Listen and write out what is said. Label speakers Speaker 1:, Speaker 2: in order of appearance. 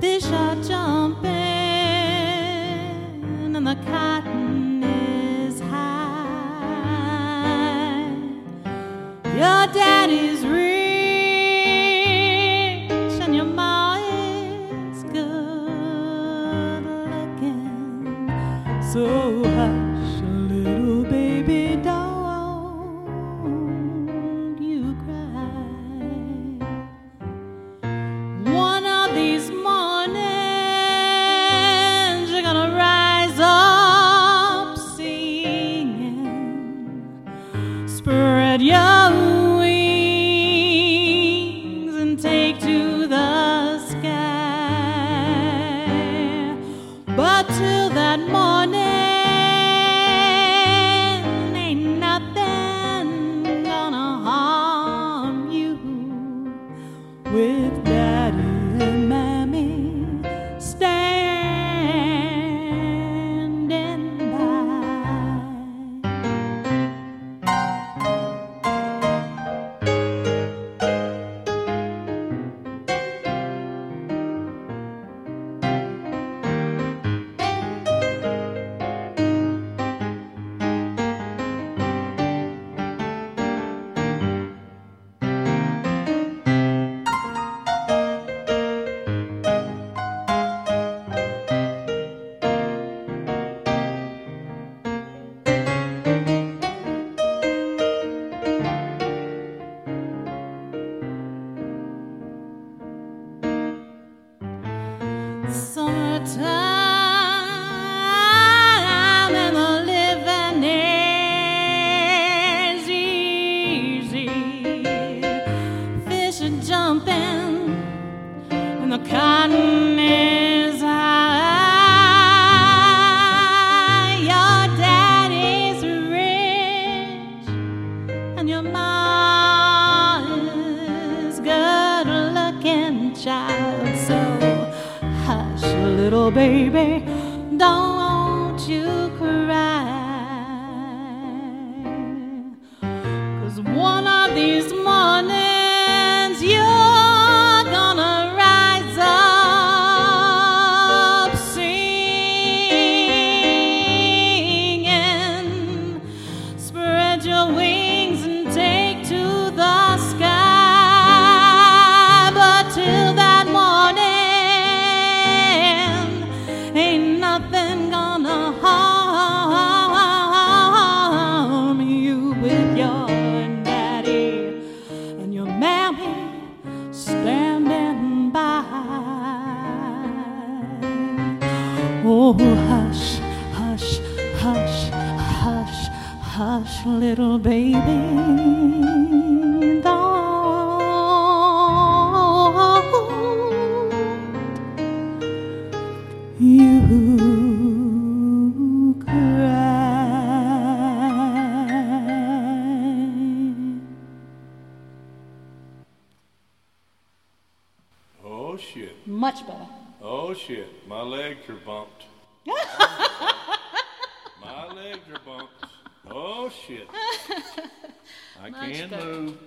Speaker 1: Fish are jumping and the cotton is high. Your daddy's rich and your ma is good looking. So high. Spread your Summertime and the living is easy. Fish are jumping and the cotton is high. Your daddy's rich and your ma is good looking child. Little baby, don't you cry. Cause one of these hush, hush, hush, hush, hush, little baby. Don't you cry.
Speaker 2: Oh shit.
Speaker 1: Much better.
Speaker 2: Oh shit. My legs are bumped. My legs are bumped. Oh shit. I
Speaker 1: Much
Speaker 2: can't
Speaker 1: better.
Speaker 2: move.